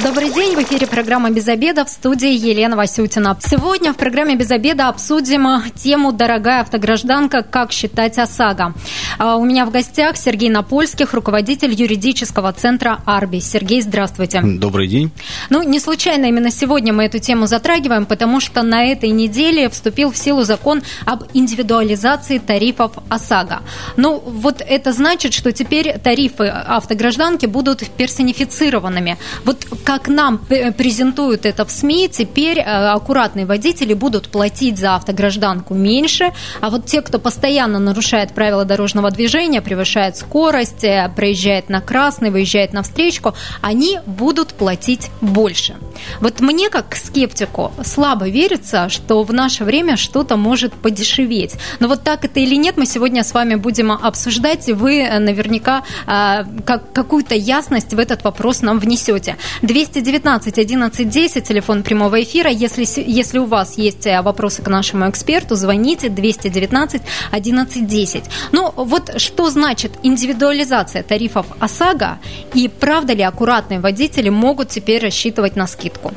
Добрый день, в эфире программа «Без обеда» в студии Елена Васютина. Сегодня в программе «Без обеда» обсудим тему «Дорогая автогражданка. Как считать ОСАГО». А, у меня в гостях Сергей Напольских, руководитель юридического центра «Арби». Сергей, здравствуйте. Добрый день. Ну, не случайно именно сегодня мы эту тему затрагиваем, потому что на этой неделе вступил в силу закон об индивидуализации тарифов ОСАГО. Ну, вот это значит, что теперь тарифы автогражданки будут персонифицированными. Вот как нам презентуют это в СМИ, теперь э, аккуратные водители будут платить за автогражданку меньше, а вот те, кто постоянно нарушает правила дорожного движения, превышает скорость, э, проезжает на красный, выезжает на встречку, они будут платить больше. Вот мне, как скептику, слабо верится, что в наше время что-то может подешеветь. Но вот так это или нет, мы сегодня с вами будем обсуждать, и вы э, наверняка как, какую-то ясность в этот вопрос нам внесете. 219 11 10, телефон прямого эфира. Если, если у вас есть э, вопросы к нашему эксперту, звоните 219 11 10. Ну, вот что значит индивидуализация тарифов ОСАГО и правда ли аккуратные водители могут теперь рассчитывать на скидку?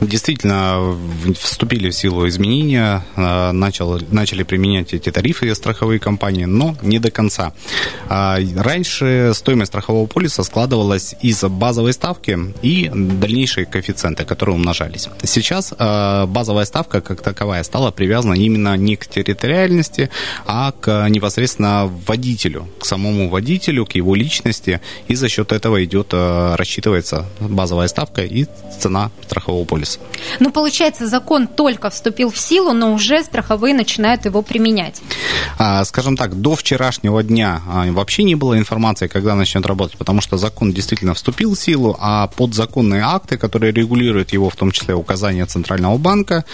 Действительно, вступили в силу изменения, э, начал, начали применять эти тарифы страховые компании, но не до конца. А, раньше стоимость страхового полиса складывалась из базовой ставки и дальнейшие коэффициенты, которые умножались. Сейчас э, базовая ставка как таковая стала привязана именно не к территориальности, а к непосредственно водителю, к самому водителю, к его личности, и за счет этого идет, э, рассчитывается базовая ставка и цена страхового полиса. Ну, получается, закон только вступил в силу, но уже страховые начинают его применять. А, скажем так, до вчерашнего дня а, вообще не было информации, когда начнет работать, потому что закон действительно вступил в силу, а под законные акты, которые регулируют его, в том числе указания Центрального банка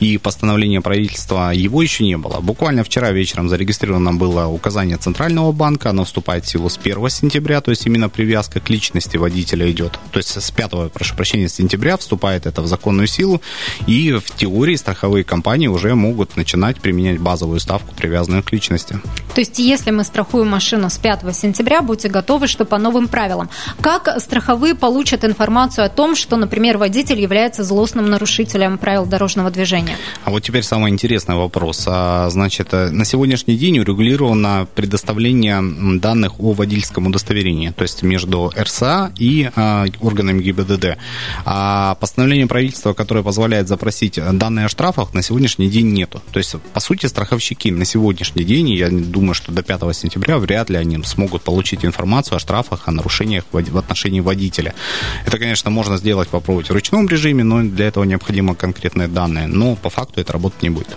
и постановление правительства, его еще не было. Буквально вчера вечером зарегистрировано было указание Центрального банка, оно вступает в силу с 1 сентября, то есть именно привязка к личности водителя идет. То есть с 5, прошу прощения, сентября вступает это в законную силу, и в теории страховые компании уже могут начинать применять базовую ставку, привязанную к личности. То есть если мы страхуем машину с 5 сентября, будьте готовы, что по новым правилам. Как страховые получат информацию информацию о том, что, например, водитель является злостным нарушителем правил дорожного движения? А вот теперь самый интересный вопрос. А, значит, э, на сегодняшний день урегулировано предоставление данных о водительском удостоверении, то есть между РСА и а, органами ГИБДД. А постановление правительства, которое позволяет запросить данные о штрафах, на сегодняшний день нету. То есть, по сути, страховщики на сегодняшний день, я думаю, что до 5 сентября вряд ли они смогут получить информацию о штрафах, о нарушениях в отношении водителя. Это конечно, можно сделать, попробовать в ручном режиме, но для этого необходимы конкретные данные. Но по факту это работать не будет.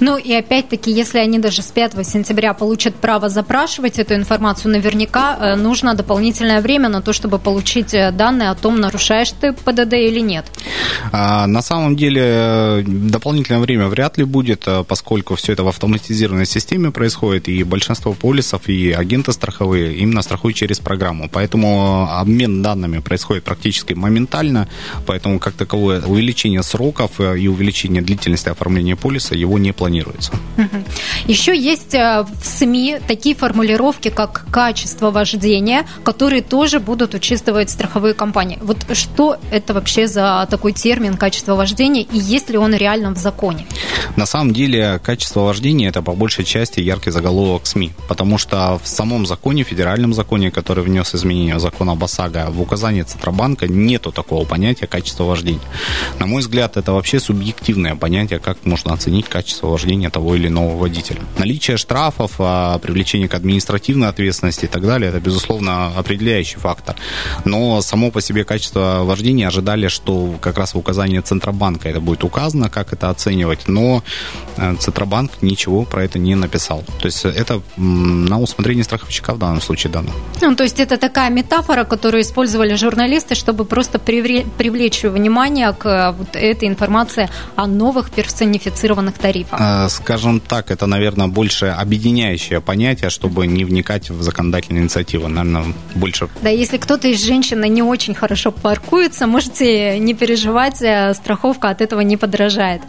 Ну и опять-таки, если они даже с 5 сентября получат право запрашивать эту информацию, наверняка э, нужно дополнительное время на то, чтобы получить э, данные о том, нарушаешь ты ПДД или нет. А, на самом деле э, дополнительное время вряд ли будет, поскольку все это в автоматизированной системе происходит, и большинство полисов и агенты страховые именно страхуют через программу. Поэтому обмен данными происходит практически моментально, поэтому как таковое увеличение сроков и увеличение длительности оформления полиса его не планируется. Еще есть э, в СМИ такие формулировки, как качество вождения, которые тоже будут учитывать страховые компании. Вот что это вообще за такой термин качество вождения и есть ли он реально в законе? На самом деле качество вождения это по большей части яркий заголовок СМИ, потому что в самом законе, федеральном законе, который внес изменения в закон об ОСАГО, в указании Центробанка нету такого понятия качество вождения. На мой взгляд, это вообще субъективное понятие, как можно оценить качество вождения того или иного водителя. Наличие штрафов, а, привлечение к административной ответственности и так далее, это, безусловно, определяющий фактор. Но само по себе качество вождения ожидали, что как раз в указании Центробанка это будет указано, как это оценивать. Но э, Центробанк ничего про это не написал. То есть это на усмотрение страховщика в данном случае дано. Ну, то есть это такая метафора, которую использовали журналисты, чтобы просто привлечь внимание к вот этой информации о новых персонифицированных тарифах. Э, скажем так, это, наверное, больше объединяющее понятие, чтобы не вникать в законодательные инициативы. Наверное, больше... Да, если кто-то из женщин не очень хорошо паркуется, можете не переживать, э, страховка от этого не подражает.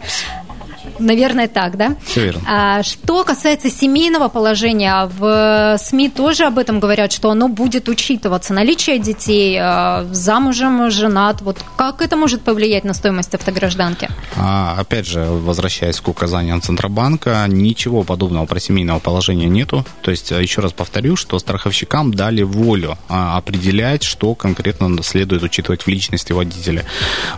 Наверное, так, да? Все верно. А, что касается семейного положения, в СМИ тоже об этом говорят, что оно будет учитываться. Наличие детей, а, замужем, женат. Вот как это может повлиять на стоимость автогражданки? А, опять же, возвращаясь к указаниям Центробанка, ничего подобного про семейного положения нету. То есть, еще раз повторю, что страховщикам дали волю а, определять, что конкретно следует учитывать в личности водителя.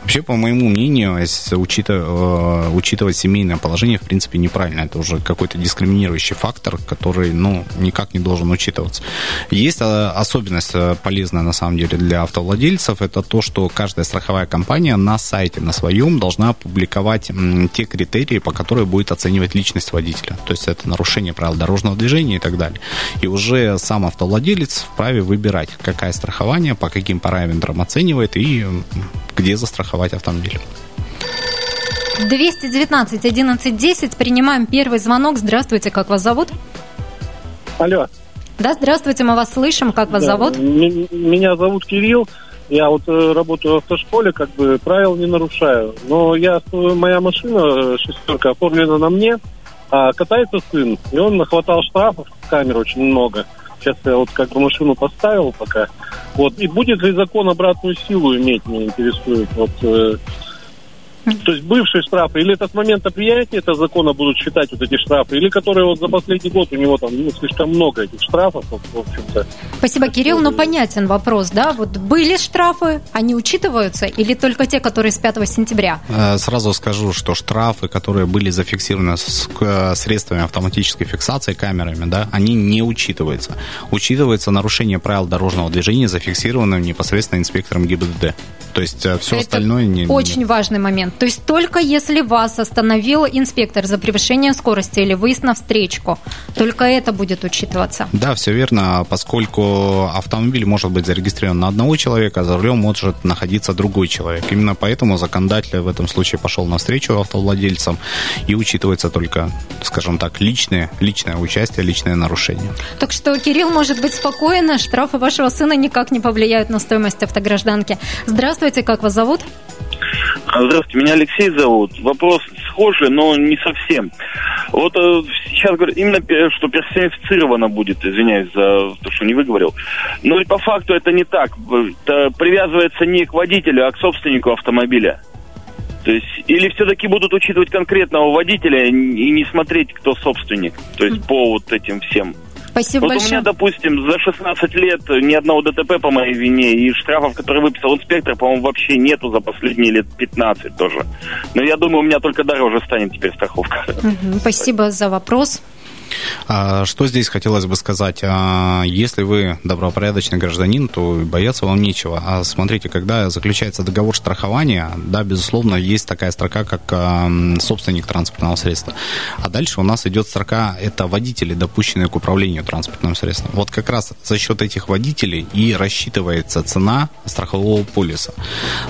Вообще, по моему мнению, учитывать, учитывать семейное семейное положение, в принципе, неправильно. Это уже какой-то дискриминирующий фактор, который, ну, никак не должен учитываться. Есть э, особенность э, полезная, на самом деле, для автовладельцев. Это то, что каждая страховая компания на сайте, на своем, должна публиковать те критерии, по которым будет оценивать личность водителя. То есть это нарушение правил дорожного движения и так далее. И уже сам автовладелец вправе выбирать, какое страхование, по каким параметрам оценивает и где застраховать автомобиль. 219 11 10. Принимаем первый звонок. Здравствуйте, как вас зовут? Алло. Да, здравствуйте, мы вас слышим. Как вас да, зовут? Меня зовут Кирилл. Я вот э, работаю в автошколе, как бы правил не нарушаю. Но я, моя машина, шестерка, оформлена на мне, а катается сын, и он нахватал штрафов, камер очень много. Сейчас я вот как бы машину поставил пока. Вот. И будет ли закон обратную силу иметь, меня интересует. Вот э, то есть бывшие штрафы, или это с момента принятия этого закона будут считать вот эти штрафы, или которые вот за последний год у него там ну, слишком много этих штрафов, в общем-то. Спасибо, Кирилл, но ну, понятен вопрос, да? Вот были штрафы, они учитываются, или только те, которые с 5 сентября? Э, сразу скажу, что штрафы, которые были зафиксированы с средствами автоматической фиксации камерами, да, они не учитываются. Учитывается нарушение правил дорожного движения, зафиксированным непосредственно инспектором ГИБДД. То есть э, все это остальное не... Очень важный момент. То есть только если вас остановил инспектор за превышение скорости или выезд на встречку, только это будет учитываться. Да, все верно, поскольку автомобиль может быть зарегистрирован на одного человека, а за рулем может находиться другой человек. Именно поэтому законодатель в этом случае пошел навстречу автовладельцам и учитывается только, скажем так, личное, личное участие, личное нарушение. Так что Кирилл может быть спокоен, штрафы вашего сына никак не повлияют на стоимость автогражданки. Здравствуйте, как вас зовут? Здравствуйте, меня Алексей зовут. Вопрос схожий, но не совсем. Вот э, сейчас говорят, именно что персонифицировано будет, извиняюсь за то, что не выговорил. Но ведь по факту это не так. Это привязывается не к водителю, а к собственнику автомобиля. То есть, или все-таки будут учитывать конкретного водителя и не смотреть, кто собственник. То есть, по вот этим всем Спасибо вот большое. у меня, допустим, за 16 лет ни одного ДТП по моей вине, и штрафов, которые выписал инспектор, по-моему, вообще нету за последние лет 15 тоже. Но я думаю, у меня только дороже станет теперь страховка. Угу, спасибо за вопрос. А, что здесь хотелось бы сказать? А, если вы добропорядочный гражданин, то бояться вам нечего. А смотрите, когда заключается договор страхования, да, безусловно, есть такая строка, как собственник транспортного средства. А дальше у нас идет строка, это водители, допущенные к управлению транспортным средством. Вот как раз за счет этих водителей и рассчитывается цена страхового полиса.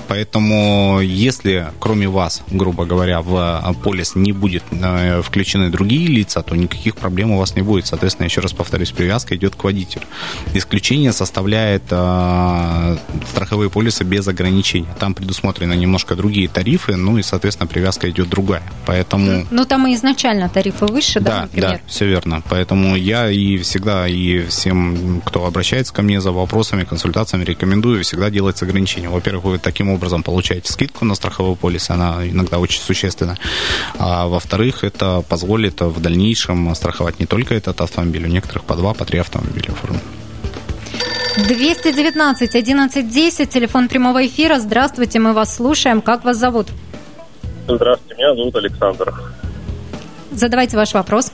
Поэтому, если кроме вас, грубо говоря, в полис не будет э, включены другие лица, то никаких проблем у вас не будет. Соответственно, еще раз повторюсь, привязка идет к водителю. Исключение составляет э, страховые полисы без ограничений. Там предусмотрены немножко другие тарифы, ну и, соответственно, привязка идет другая. Поэтому... Ну, там и изначально тарифы выше, да, да например? Да, все верно. Поэтому я и всегда, и всем, кто обращается ко мне за вопросами, консультациями, рекомендую всегда делать ограничения. Во-первых, вы таким образом получаете скидку на страховой полис, она иногда очень существенна. А во-вторых, это позволит в дальнейшем страховать страховать не только этот автомобиль, у некоторых по два, по три автомобиля оформлены. 219 11 10, телефон прямого эфира. Здравствуйте, мы вас слушаем. Как вас зовут? Здравствуйте, меня зовут Александр. Задавайте ваш вопрос.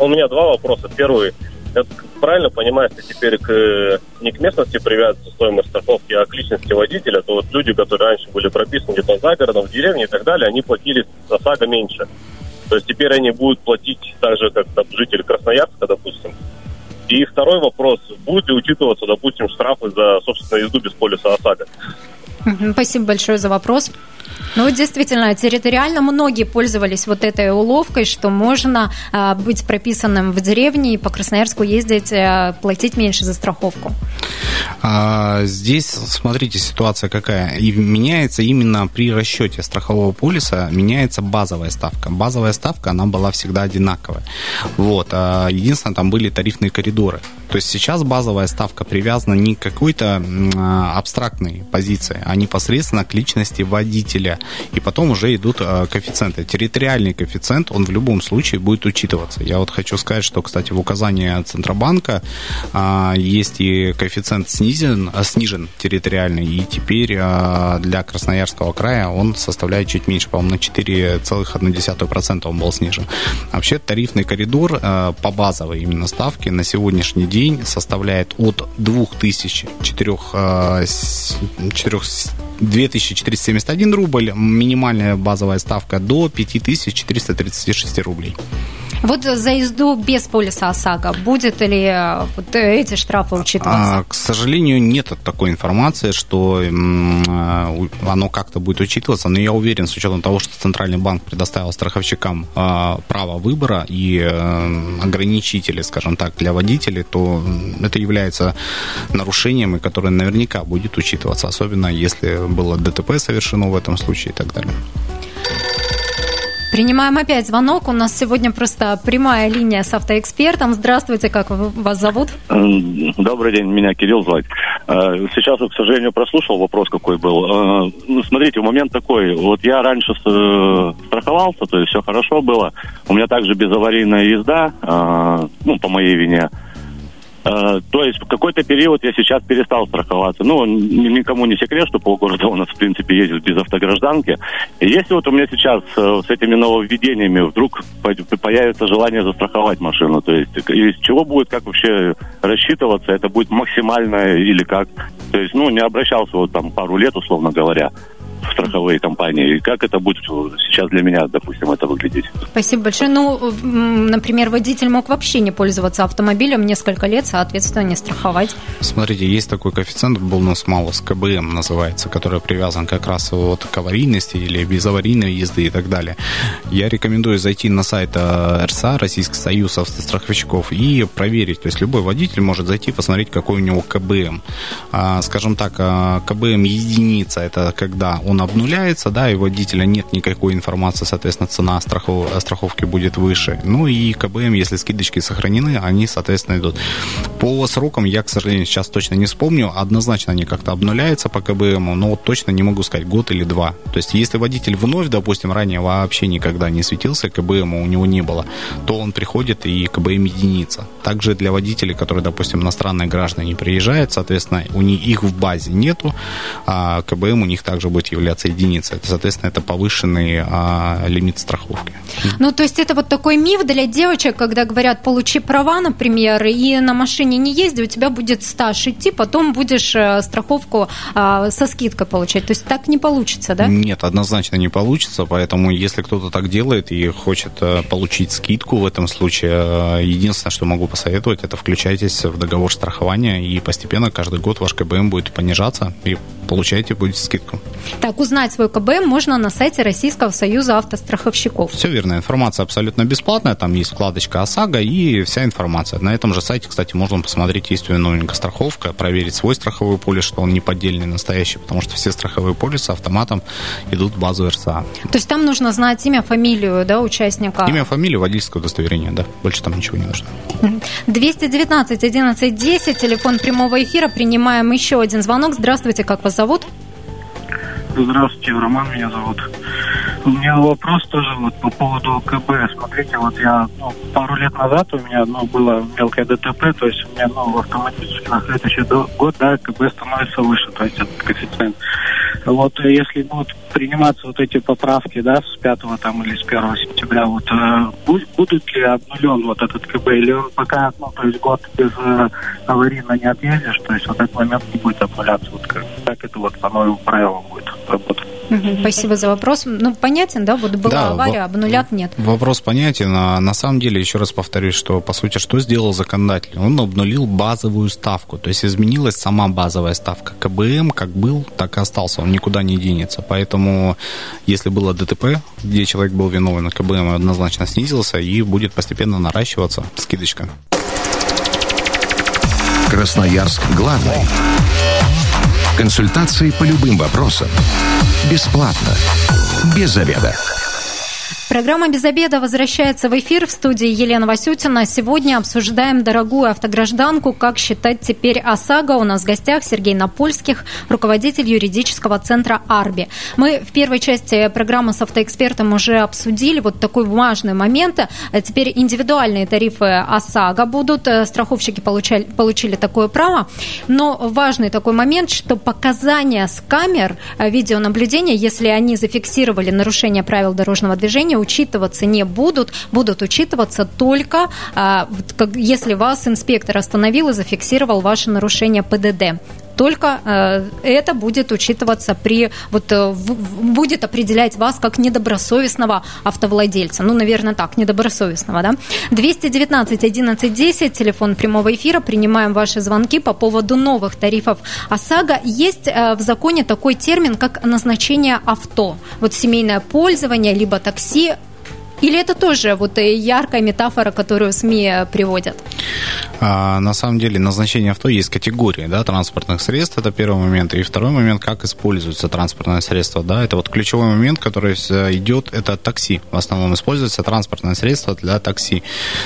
У меня два вопроса. Первый. Я правильно понимаю, что теперь к, не к местности привязывается стоимость страховки, а к личности водителя, то вот люди, которые раньше были прописаны где-то за городом, в деревне и так далее, они платили за ОСАГО меньше. То есть теперь они будут платить так же, как там, житель Красноярска, допустим. И второй вопрос, будут ли учитываться, допустим, штрафы за, собственно, езду без полиса ОСАГО? Спасибо большое за вопрос. Ну, действительно, территориально многие пользовались вот этой уловкой, что можно а, быть прописанным в деревне и по Красноярску ездить, а, платить меньше за страховку. А, здесь, смотрите, ситуация какая. И меняется именно при расчете страхового полиса, меняется базовая ставка. Базовая ставка, она была всегда одинаковая. Вот. Единственное, там были тарифные коридоры. То есть сейчас базовая ставка привязана не к какой-то абстрактной позиции, а непосредственно к личности водителя. И потом уже идут а, коэффициенты. Территориальный коэффициент, он в любом случае будет учитываться. Я вот хочу сказать, что, кстати, в указании Центробанка а, есть и коэффициент снизен, снижен территориальный, и теперь для Красноярского края он составляет чуть меньше, по-моему, на 4,1% он был снижен. Вообще тарифный коридор по базовой именно ставке на сегодняшний день составляет от 2004, 2471 рубль, минимальная базовая ставка, до 5436 рублей. Вот за езду без полиса ОСАГО будет ли э, вот эти штрафы учитываться? А, к сожалению, нет такой информации, что э, оно как-то будет учитываться, но я уверен, с учетом того, что Центральный банк предоставил страховщикам э, право выбора и ограничители, скажем так, для водителей, то это является нарушением, и которое наверняка будет учитываться, особенно если было ДТП совершено в этом случае и так далее. Принимаем опять звонок. У нас сегодня просто прямая линия с автоэкспертом. Здравствуйте, как вас зовут? Добрый день, меня Кирилл звать. Э, сейчас, к сожалению, прослушал вопрос, какой был. Э, ну, смотрите, момент такой. Вот я раньше э, страховался, то есть все хорошо было. У меня также безаварийная езда, ну, по моей вине. Э, то есть в какой-то период я сейчас перестал страховаться. Ну, никому не секрет, что полгорода у нас, в принципе, ездит без автогражданки. И если вот у меня сейчас э, с этими нововведениями вдруг появится желание застраховать машину, то есть из чего будет, как вообще рассчитываться, это будет максимально или как? То есть, ну, не обращался вот там пару лет, условно говоря страховые компании. И как это будет сейчас для меня, допустим, это выглядеть? Спасибо большое. Ну, например, водитель мог вообще не пользоваться автомобилем несколько лет, соответственно, не страховать. Смотрите, есть такой коэффициент бонус малус, КБМ называется, который привязан как раз вот к аварийности или безаварийной езды и так далее. Я рекомендую зайти на сайт э, РСА, Российский союз автостраховщиков, и проверить. То есть любой водитель может зайти, посмотреть, какой у него КБМ. А, скажем так, а, КБМ единица, это когда он обнуляется, да, и водителя нет никакой информации, соответственно, цена страхов, страховки будет выше. Ну и КБМ, если скидочки сохранены, они, соответственно, идут. По срокам я, к сожалению, сейчас точно не вспомню. Однозначно они как-то обнуляются по КБМ, но точно не могу сказать, год или два. То есть, если водитель вновь, допустим, ранее вообще никогда не светился, КБМ у него не было, то он приходит и КБМ единица. Также для водителей, которые, допустим, иностранные граждане приезжают, соответственно, у них их в базе нету, а КБМ у них также будет являться единицей. Это, соответственно, это повышенный а, лимит страховки. Ну, то есть это вот такой миф для девочек, когда говорят, получи права, например, и на машине не езди, у тебя будет стаж идти, потом будешь э, страховку а, со скидкой получать. То есть так не получится, да? Нет, однозначно не получится, поэтому если кто-то так делает и хочет э, получить скидку в этом случае, э, единственное, что могу посоветовать, это включайтесь в договор страхования и постепенно каждый год ваш КБМ будет понижаться и получаете будете скидку. Так, узнать свой КБМ можно на сайте Российского союза автостраховщиков. Все верно, информация абсолютно бесплатная, там есть вкладочка ОСАГО и вся информация. На этом же сайте, кстати, можно посмотреть, есть ли новенькая страховка, проверить свой страховой полис, что он не поддельный, настоящий, потому что все страховые полисы автоматом идут в базу РСА. То есть там нужно знать имя, фамилию, да, участника? Имя, фамилию, водительское удостоверение, да, больше там ничего не нужно. 219 11 10, телефон прямого эфира, принимаем еще один звонок. Здравствуйте, как вас зовут? Здравствуйте, Роман меня зовут. У меня вопрос тоже вот по поводу КБ. Смотрите, вот я ну, пару лет назад у меня ну, было мелкое ДТП, то есть у меня ну, автоматически на следующий год да, КБ становится выше, то есть этот коэффициент. Вот э, если будут приниматься вот эти поправки, да, с 5 там или с 1 сентября, вот э, будут ли обнулен вот этот КБ, или он пока, ну, то есть год без э, аварийно не отъездишь, то есть вот этот момент не будет обнуляться, вот как, как это вот по новым правилам будет работать? Спасибо за вопрос. Ну, понятен, да? Вот была да, авария, обнулят нет. Вопрос понятен. А на самом деле, еще раз повторюсь, что, по сути, что сделал законодатель? Он обнулил базовую ставку. То есть изменилась сама базовая ставка. КБМ как был, так и остался. Он никуда не денется. Поэтому, если было ДТП, где человек был виновен, КБМ однозначно снизился и будет постепенно наращиваться скидочка. Красноярск главный. Консультации по любым вопросам. Бесплатно. Без заведа. Программа «Без обеда» возвращается в эфир в студии Елена Васютина. Сегодня обсуждаем дорогую автогражданку, как считать теперь ОСАГО. У нас в гостях Сергей Напольских, руководитель юридического центра «Арби». Мы в первой части программы с автоэкспертом уже обсудили вот такой важный момент. Теперь индивидуальные тарифы ОСАГО будут. Страховщики получали, получили такое право. Но важный такой момент, что показания с камер видеонаблюдения, если они зафиксировали нарушение правил дорожного движения, учитываться не будут, будут учитываться только, а, если вас инспектор остановил и зафиксировал ваше нарушение ПДД только э, это будет учитываться при вот э, будет определять вас как недобросовестного автовладельца. Ну, наверное, так, недобросовестного, да? 219 11 10, телефон прямого эфира. Принимаем ваши звонки по поводу новых тарифов ОСАГО. Есть э, в законе такой термин, как назначение авто. Вот семейное пользование, либо такси или это тоже вот яркая метафора, которую СМИ приводят? А, на самом деле назначение авто есть категории да, транспортных средств, это первый момент. И второй момент, как используется транспортное средство. Да, это вот ключевой момент, который идет, это такси. В основном используется транспортное средство для такси.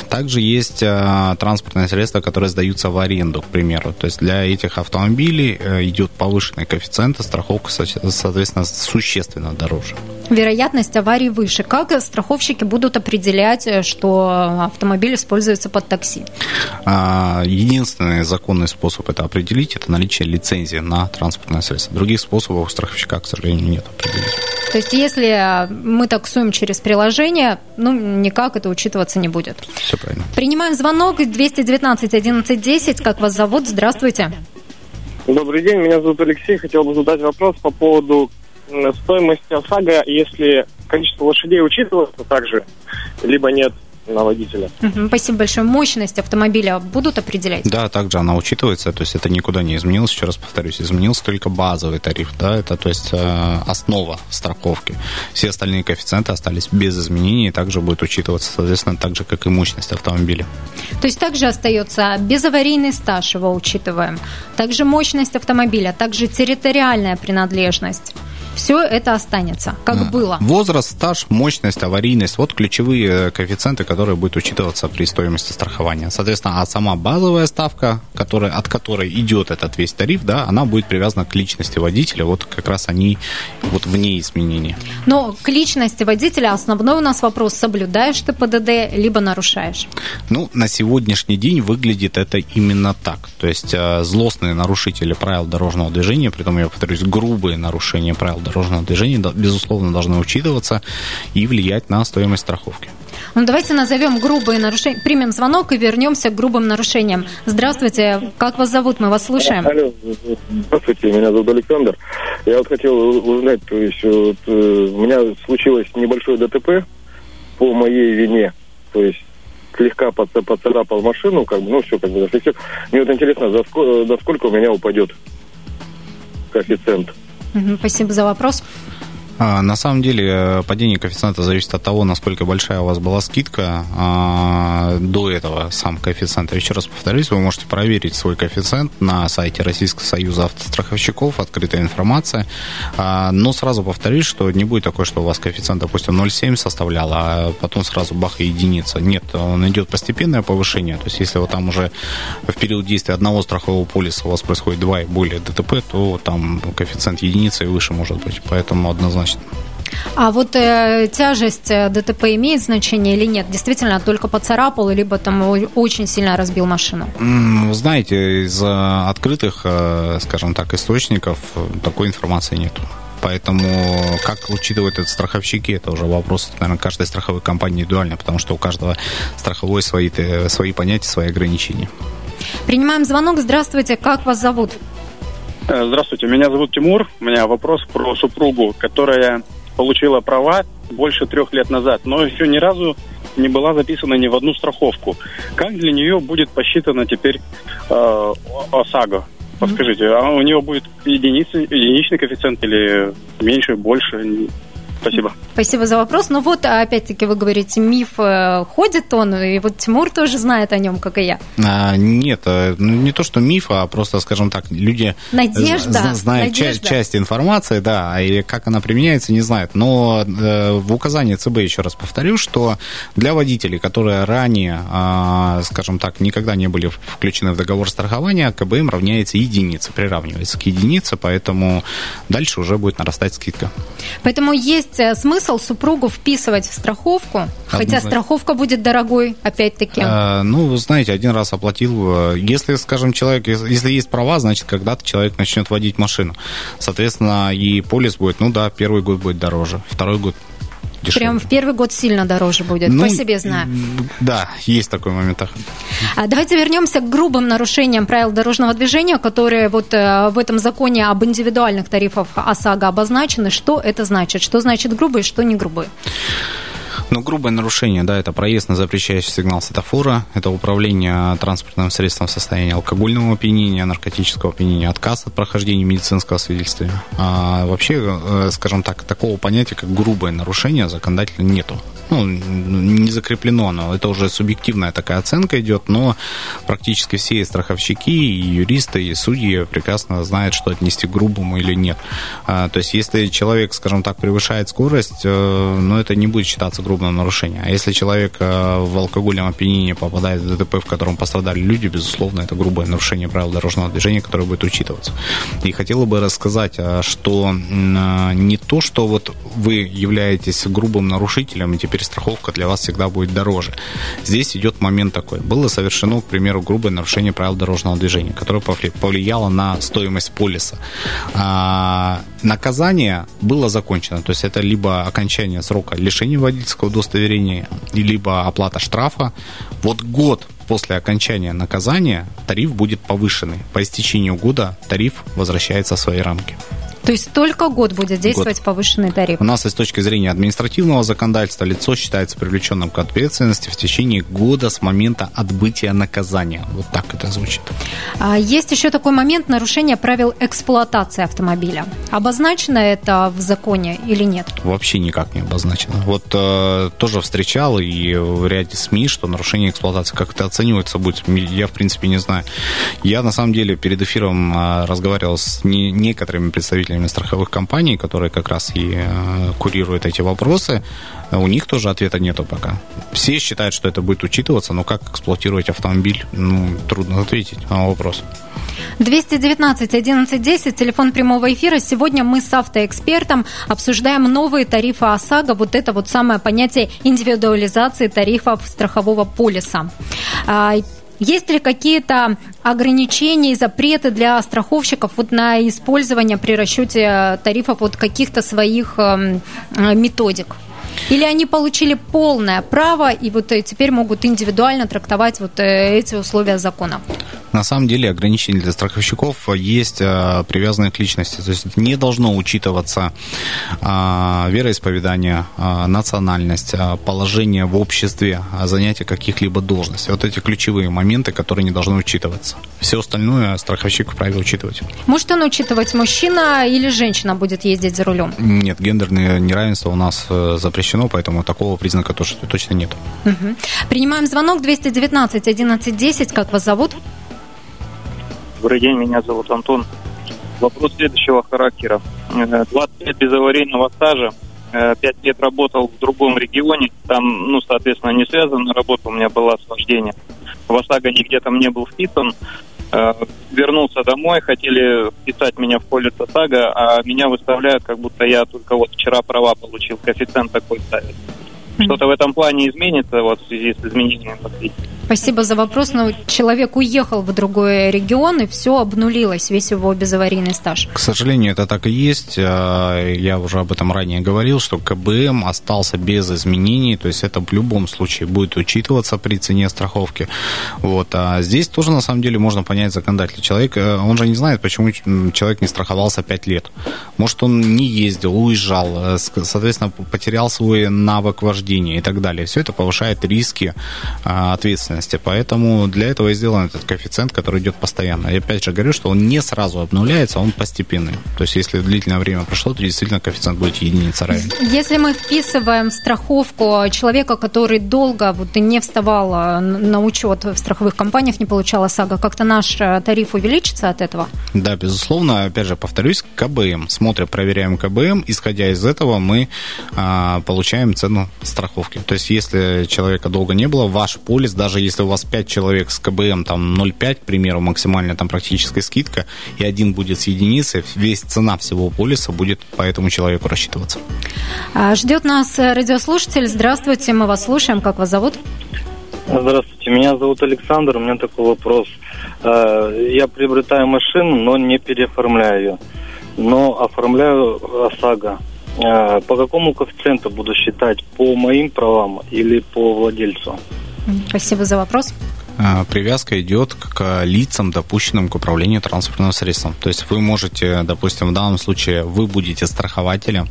Также есть а, транспортные средства, которые сдаются в аренду, к примеру. То есть для этих автомобилей э, идет повышенный коэффициент, страховка, соответственно, существенно дороже. Вероятность аварии выше. Как страховщики будут определять, э, что автомобиль используется под такси? А, единственный законный способ это определить, это наличие лицензии на транспортное средство. Других способов у страховщика, к сожалению, нет определить. То есть, если мы таксуем через приложение, ну, никак это учитываться не будет. Все правильно. Принимаем звонок 219 11 10. Как вас зовут? Здравствуйте. Добрый день, меня зовут Алексей. Хотел бы задать вопрос по поводу стоимости ОСАГО, если количество лошадей учитывается также, либо нет на водителя. спасибо большое. Мощность автомобиля будут определять? Да, также она учитывается, то есть это никуда не изменилось, еще раз повторюсь, изменился только базовый тариф, да, это то есть э, основа страховки. Все остальные коэффициенты остались без изменений, и также будет учитываться, соответственно, так же, как и мощность автомобиля. То есть также остается безаварийный стаж, его учитываем, также мощность автомобиля, также территориальная принадлежность все это останется, как а, было. Возраст, стаж, мощность, аварийность – вот ключевые коэффициенты, которые будут учитываться при стоимости страхования. Соответственно, а сама базовая ставка, которая, от которой идет этот весь тариф, да, она будет привязана к личности водителя. Вот как раз они вот в ней изменения. Но к личности водителя основной у нас вопрос – соблюдаешь ты ПДД, либо нарушаешь? Ну, на сегодняшний день выглядит это именно так. То есть э, злостные нарушители правил дорожного движения, при том, я повторюсь, грубые нарушения правил дорожного движения, безусловно, должны учитываться и влиять на стоимость страховки. Ну, давайте назовем грубые нарушения. Примем звонок и вернемся к грубым нарушениям. Здравствуйте, как вас зовут? Мы вас слушаем. Алло, здравствуйте, меня зовут Александр. Я вот хотел узнать, то есть вот, э, у меня случилось небольшое ДТП по моей вине. То есть слегка поцарапал машину, как бы, ну все, как бы зафиксировал. Мне вот интересно, за сколько, до сколько у меня упадет коэффициент? Спасибо за вопрос. А, на самом деле э, падение коэффициента зависит от того, насколько большая у вас была скидка а, до этого сам коэффициент. Еще раз повторюсь, вы можете проверить свой коэффициент на сайте Российского союза автостраховщиков, открытая информация. А, но сразу повторюсь, что не будет такое, что у вас коэффициент, допустим, 0,7 составлял, а потом сразу бах и единица. Нет, он идет постепенное повышение. То есть, если вот там уже в период действия одного страхового полиса у вас происходит два и более ДТП, то там коэффициент единицы и выше может быть. Поэтому однозначно однозначно. А вот э, тяжесть э, ДТП имеет значение или нет? Действительно, только поцарапал, либо там очень сильно разбил машину? Знаете, из э, открытых, э, скажем так, источников такой информации нет. Поэтому как учитывают это страховщики, это уже вопрос, наверное, каждой страховой компании индивидуально, потому что у каждого страховой свои, свои понятия, свои ограничения. Принимаем звонок. Здравствуйте, как вас зовут? Э, Здравствуйте, меня зовут Тимур. У меня вопрос про супругу, которая получила права больше трех лет назад, но еще ни разу не была записана ни в одну страховку. Как для нее будет посчитана теперь э, ОСАГО? Подскажите, а у нее будет единица, единичный коэффициент или меньше, больше? Спасибо. Спасибо за вопрос. Ну вот, опять-таки, вы говорите, миф э, ходит он, и вот Тимур тоже знает о нем, как и я. А, нет, э, ну, не то, что миф, а просто, скажем так, люди Надежда, знают надежда. Часть, часть информации, да, и как она применяется, не знают. Но э, в указании ЦБ, еще раз повторю, что для водителей, которые ранее, а, скажем так, никогда не были включены в договор страхования, КБМ равняется единице, приравнивается к единице, поэтому дальше уже будет нарастать скидка. Поэтому есть э, смысл супругу вписывать в страховку, хотя Однозначно. страховка будет дорогой, опять-таки. А, ну, вы знаете, один раз оплатил. э, Если, скажем, человек, если есть права, значит, когда-то человек начнет водить машину. Соответственно, и полис будет, ну да, первый год будет дороже, второй год дешевле. Прям в первый год сильно дороже будет, Ну, по себе знаю. Да, есть такой момент. А Давайте вернемся к грубым нарушениям правил дорожного движения, которые вот э, в этом законе об индивидуальных тарифах ОСАГО обозначены. Что это значит? Что значит грубый, что не грубый? Ну, грубое нарушение, да, это проезд на запрещающий сигнал светофора, это управление транспортным средством в состоянии алкогольного опьянения, наркотического опьянения, отказ от прохождения медицинского свидетельства. А вообще, э, скажем так, такого понятия, как грубое нарушение, законодательно нету. Ну, не закреплено оно, это уже субъективная такая оценка идет, но практически все и страховщики, и юристы, и судьи прекрасно знают, что отнести к грубому или нет. А, То есть, если человек, скажем так, превышает скорость, э, ну, это не будет считаться грубым нарушением. А если человек э, в алкогольном опьянении попадает в ДТП, в котором пострадали люди, безусловно, это грубое нарушение правил дорожного движения, которое будет учитываться. И хотела бы рассказать, а, что а, не то, что вот вы являетесь грубым нарушителем, и теперь страховка для вас всегда будет дороже. Здесь идет момент такой. Было совершено, к примеру, грубое нарушение правил дорожного движения, которое повли- повлияло на стоимость полиса. А, наказание было закончено. То есть это либо окончание срока лишения водительского удостоверения, и либо оплата штрафа. Вот год после окончания наказания тариф будет повышенный. По истечению года тариф возвращается в свои рамки. То есть только год будет действовать повышенный тариф. У нас и с точки зрения административного законодательства лицо считается привлеченным к ответственности в течение года с момента отбытия наказания. Вот так это звучит. А Есть еще такой момент нарушения правил эксплуатации автомобиля. Обозначено это в законе или нет? Вообще никак не обозначено. Вот э, тоже встречал и в ряде СМИ, что нарушение эксплуатации как это оценивается будет, я в принципе не знаю. Я на самом деле перед эфиром э, разговаривал с не- некоторыми представителями страховых компаний, которые как раз и э, курируют эти вопросы. У них тоже ответа нету пока. Все считают, что это будет учитываться, но как эксплуатировать автомобиль, ну, трудно ответить на вопрос. 219 1110, телефон прямого эфира. Сегодня мы с автоэкспертом обсуждаем новые тарифы ОСАГО. Вот это вот самое понятие индивидуализации тарифов страхового полиса. Есть ли какие-то ограничения и запреты для страховщиков вот на использование при расчете тарифов вот каких-то своих эм, э, методик? Или они получили полное право и вот э, теперь могут индивидуально трактовать вот э, эти условия закона? На самом деле ограничения для страховщиков есть э, привязанные к личности. То есть не должно учитываться э, вероисповедание, э, национальность, э, положение в обществе, э, занятие каких-либо должностей. Вот эти ключевые моменты, которые не должны учитываться. Все остальное страховщик вправе учитывать. Может он учитывать, мужчина или женщина будет ездить за рулем? Нет, гендерное неравенство у нас э, запрещено, поэтому такого признака тоже точно нет. Мгм. Принимаем звонок 219 1110. Как вас зовут? Добрый день, меня зовут Антон. Вопрос следующего характера. Э, 20 лет без аварийного стажа, 5 лет работал в другом регионе, там, ну, соответственно, не связанная работа у меня была с вождением. В ОСАГО нигде там не был вписан. Э, Вернулся домой, хотели вписать меня в полис ОСАГО, а меня выставляют, как будто я только вот вчера права получил, коэффициент такой ставят. Что-то в этом плане изменится вот в связи с изменением последних? Спасибо за вопрос. Но человек уехал в другой регион, и все обнулилось, весь его безаварийный стаж. К сожалению, это так и есть. А, я уже об этом ранее говорил, что КБМ остался без изменений, то есть это в любом случае будет учитываться при цене страховки. Вот. А здесь тоже, на самом деле, можно понять законодателя. Человек, э, он же не знает, почему человек не страховался 5 лет. Может, он не ездил, уезжал, э, соответственно, потерял свой навык вождения и так далее. Все это повышает риски а, ответственности. Поэтому для этого и сделан этот коэффициент, который идет постоянно. Я опять же говорю, что он не сразу обнуляется, он постепенный. То есть, если длительное время прошло, то действительно коэффициент будет единица равен. Если мы вписываем страховку человека, который долго вот, не вставал а, на учет в страховых компаниях, не получал ОСАГО, как-то наш э, тариф увеличится от этого? Да, безусловно. Опять же, повторюсь, КБМ. Смотрим, проверяем КБМ. Исходя из этого, мы а, получаем цену страховки. То есть, если человека долго не было, ваш полис, даже если у вас 5 человек с КБМ, там 0,5, к примеру, максимальная там практическая скидка, и один будет с единицей, весь цена всего полиса будет по этому человеку рассчитываться. А, ждет нас радиослушатель. Здравствуйте, мы вас слушаем. Как вас зовут? Здравствуйте, меня зовут Александр. У меня такой вопрос. А, я приобретаю машину, но не переоформляю ее. Но оформляю ОСАГО. А, по какому коэффициенту буду считать? По моим правам или по владельцу? Спасибо за вопрос. А, привязка идет к лицам, допущенным к управлению транспортным средством. То есть вы можете, допустим, в данном случае вы будете страхователем,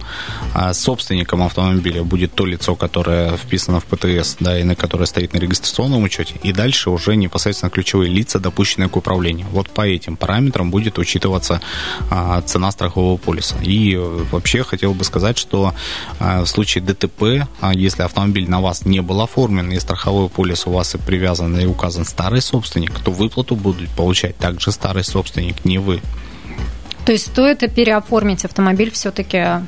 а собственником автомобиля будет то лицо, которое вписано в ПТС, да, и на которое стоит на регистрационном учете, и дальше уже непосредственно ключевые лица, допущенные к управлению. Вот по этим параметрам будет учитываться а, цена страхового полиса. И вообще хотел бы сказать, что а, в случае ДТП, если автомобиль на вас не был оформлен, и страховой полис у вас и привязан, и указан указан старый собственник, то выплату будут получать также старый собственник, не вы. То есть стоит переоформить автомобиль все-таки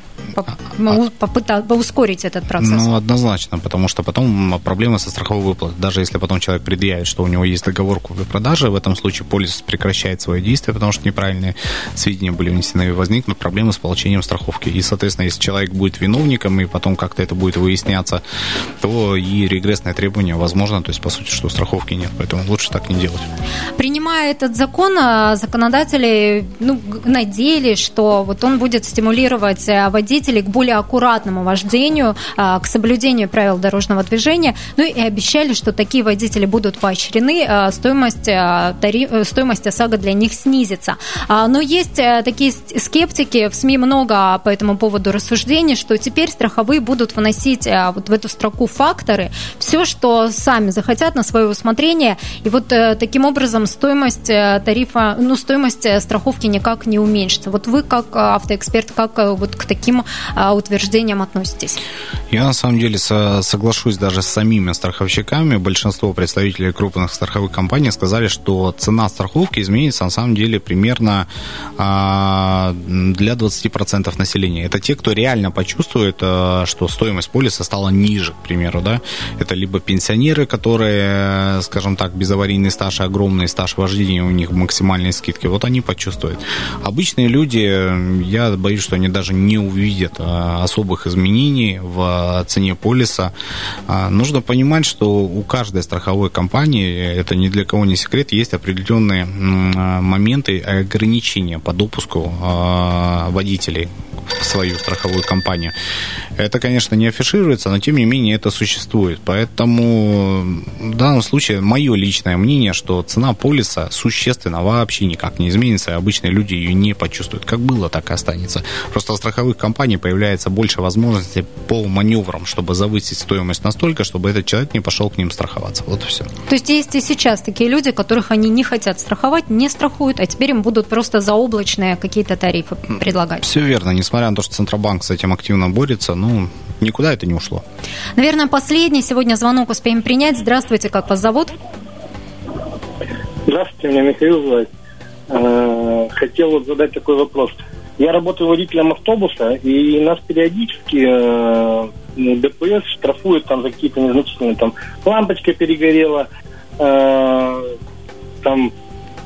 попытаться ускорить этот процесс? Ну, однозначно, потому что потом проблемы со страховой выплатой. Даже если потом человек предъявит, что у него есть договор купли-продажи, в этом случае полис прекращает свое действие, потому что неправильные сведения были внесены, и возникнут проблемы с получением страховки. И, соответственно, если человек будет виновником, и потом как-то это будет выясняться, то и регрессное требование возможно, то есть, по сути, что страховки нет. Поэтому лучше так не делать. Принимая этот закон, а, законодатели ну, надеялись, что вот он будет стимулировать а, водителей к более аккуратному вождению, а, к соблюдению правил дорожного движения. Ну и обещали, что такие водители будут поощрены, а, стоимость, а, тариф, э, стоимость ОСАГО для них снизится. Но есть э, такие скептики, в СМИ много по этому поводу рассуждений, что теперь страховые будут вносить вот в эту строку факторы, все, что сами захотят на свое усмотрение, и вот э, таким образом стоимость тарифа, ну, стоимость страховки никак не уменьшится. Вот вы как автоэксперт, как вот к таким а, утверждениям относитесь? Я на самом деле соглашусь даже с самими страховщиками. Большинство представителей крупных страховых компаний сказали, что цена страховки изменится на самом деле примерно а, для 20% населения. Это те, кто реально почувствует, что стоимость полиса стала ниже, к примеру. Да? Это либо пенсионеры, которые, скажем так, безаварийный стаж и огромный стаж вождения, у них максимальные скидки. Вот они почувствуют. Обычные люди, я боюсь, что они даже не увидят видят а, особых изменений в цене полиса. А, нужно понимать, что у каждой страховой компании, это ни для кого не секрет, есть определенные а, моменты ограничения по допуску водителей в свою страховую компанию. Это, конечно, не афишируется, но тем не менее это существует. Поэтому в данном случае мое личное мнение, что цена полиса существенно вообще никак не изменится, и обычные люди ее не почувствуют. Как было, так и останется. Просто у страховых компаний появляется больше возможностей по маневрам, чтобы завысить стоимость настолько, чтобы этот человек не пошел к ним страховаться. Вот и все. То есть есть и сейчас такие люди, которых они не хотят страховать, не страхуют, а теперь им будут просто заоблачные какие-то тарифы предлагать. Все верно. Несмотря на то, что Центробанк с этим активно борется, ну, никуда это не ушло. Наверное, последний сегодня звонок успеем принять. Здравствуйте, как вас зовут? Здравствуйте, меня Михаил зовут. Э, хотел вот задать такой вопрос. Я работаю водителем автобуса, и нас периодически э, ДПС штрафуют там за какие-то незначительные, там лампочка перегорела, э, там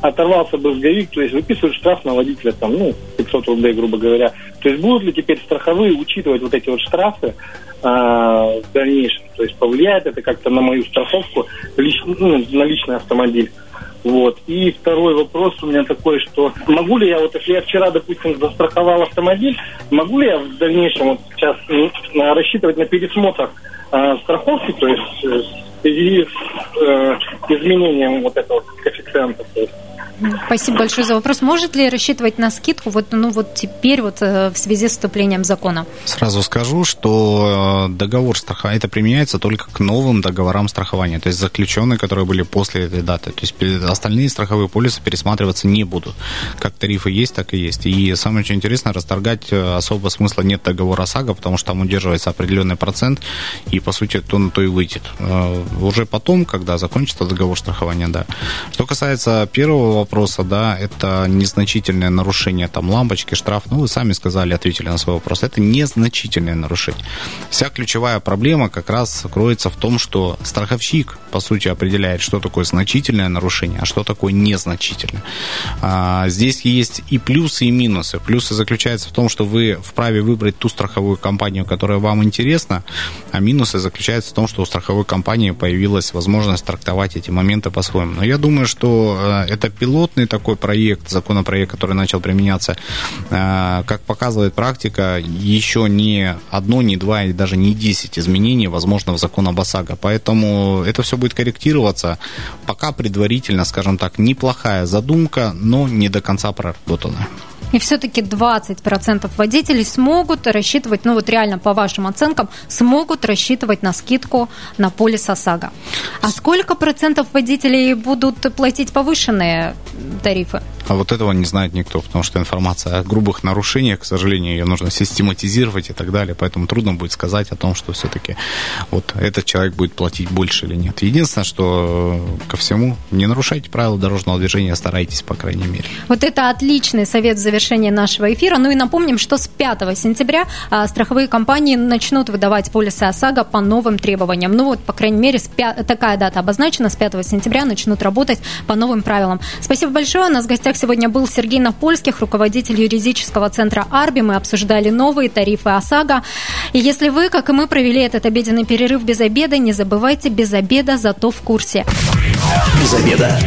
оторвался брызговик, то есть выписывают штраф на водителя, там, ну, 500 рублей, грубо говоря. То есть будут ли теперь страховые учитывать вот эти вот штрафы а, в дальнейшем? То есть повлияет это как-то на мою страховку, лич, ну, на личный автомобиль? Вот. И второй вопрос у меня такой, что могу ли я, вот если я вчера, допустим, застраховал автомобиль, могу ли я в дальнейшем вот сейчас рассчитывать на пересмотр э, страховки, то есть э, с э, изменением вот этого коэффициента? То есть, Спасибо большое за вопрос. Может ли рассчитывать на скидку вот, ну, вот теперь вот э, в связи с вступлением закона? Сразу скажу, что э, договор страхования, это применяется только к новым договорам страхования, то есть заключенные, которые были после этой даты. То есть остальные страховые полисы пересматриваться не будут. Как тарифы есть, так и есть. И самое очень интересное, расторгать э, особо смысла нет договора ОСАГО, потому что там удерживается определенный процент, и, по сути, то на то и выйдет. Уже потом, когда закончится договор страхования, да. Что касается первого вопроса, да, это незначительное нарушение там лампочки, штраф. Ну, вы сами сказали, ответили на свой вопрос. Это незначительное нарушение. Вся ключевая проблема как раз кроется в том, что страховщик, по сути, определяет, что такое значительное нарушение, а что такое незначительное. А, здесь есть и плюсы, и минусы. Плюсы заключаются в том, что вы вправе выбрать ту страховую компанию, которая вам интересна, а минусы заключаются в том, что у страховой компании появилась возможность трактовать эти моменты по-своему. Но я думаю, что э, это пилот пилотный такой проект, законопроект, который начал применяться, э, как показывает практика, еще не одно, не два, и даже не десять изменений возможно в закон об ОСАГО. Поэтому это все будет корректироваться. Пока предварительно, скажем так, неплохая задумка, но не до конца проработанная. И все-таки 20% водителей смогут рассчитывать, ну вот реально по вашим оценкам, смогут рассчитывать на скидку на полис ОСАГО. А сколько процентов водителей будут платить повышенные тарифы? А вот этого не знает никто, потому что информация о грубых нарушениях, к сожалению, ее нужно систематизировать и так далее, поэтому трудно будет сказать о том, что все-таки вот этот человек будет платить больше или нет. Единственное, что ко всему, не нарушайте правила дорожного движения, старайтесь, по крайней мере. Вот это отличный совет в завершении нашего эфира. Ну и напомним, что с 5 сентября а, страховые компании начнут выдавать полисы ОСАГО по новым требованиям. Ну вот, по крайней мере, 5, такая дата обозначена, с 5 сентября начнут работать по новым правилам. Спасибо большое. У нас в гостях сегодня был Сергей Напольских, руководитель юридического центра «Арби». Мы обсуждали новые тарифы ОСАГО. И если вы, как и мы, провели этот обеденный перерыв без обеда, не забывайте, без обеда, зато в курсе. Без обеда.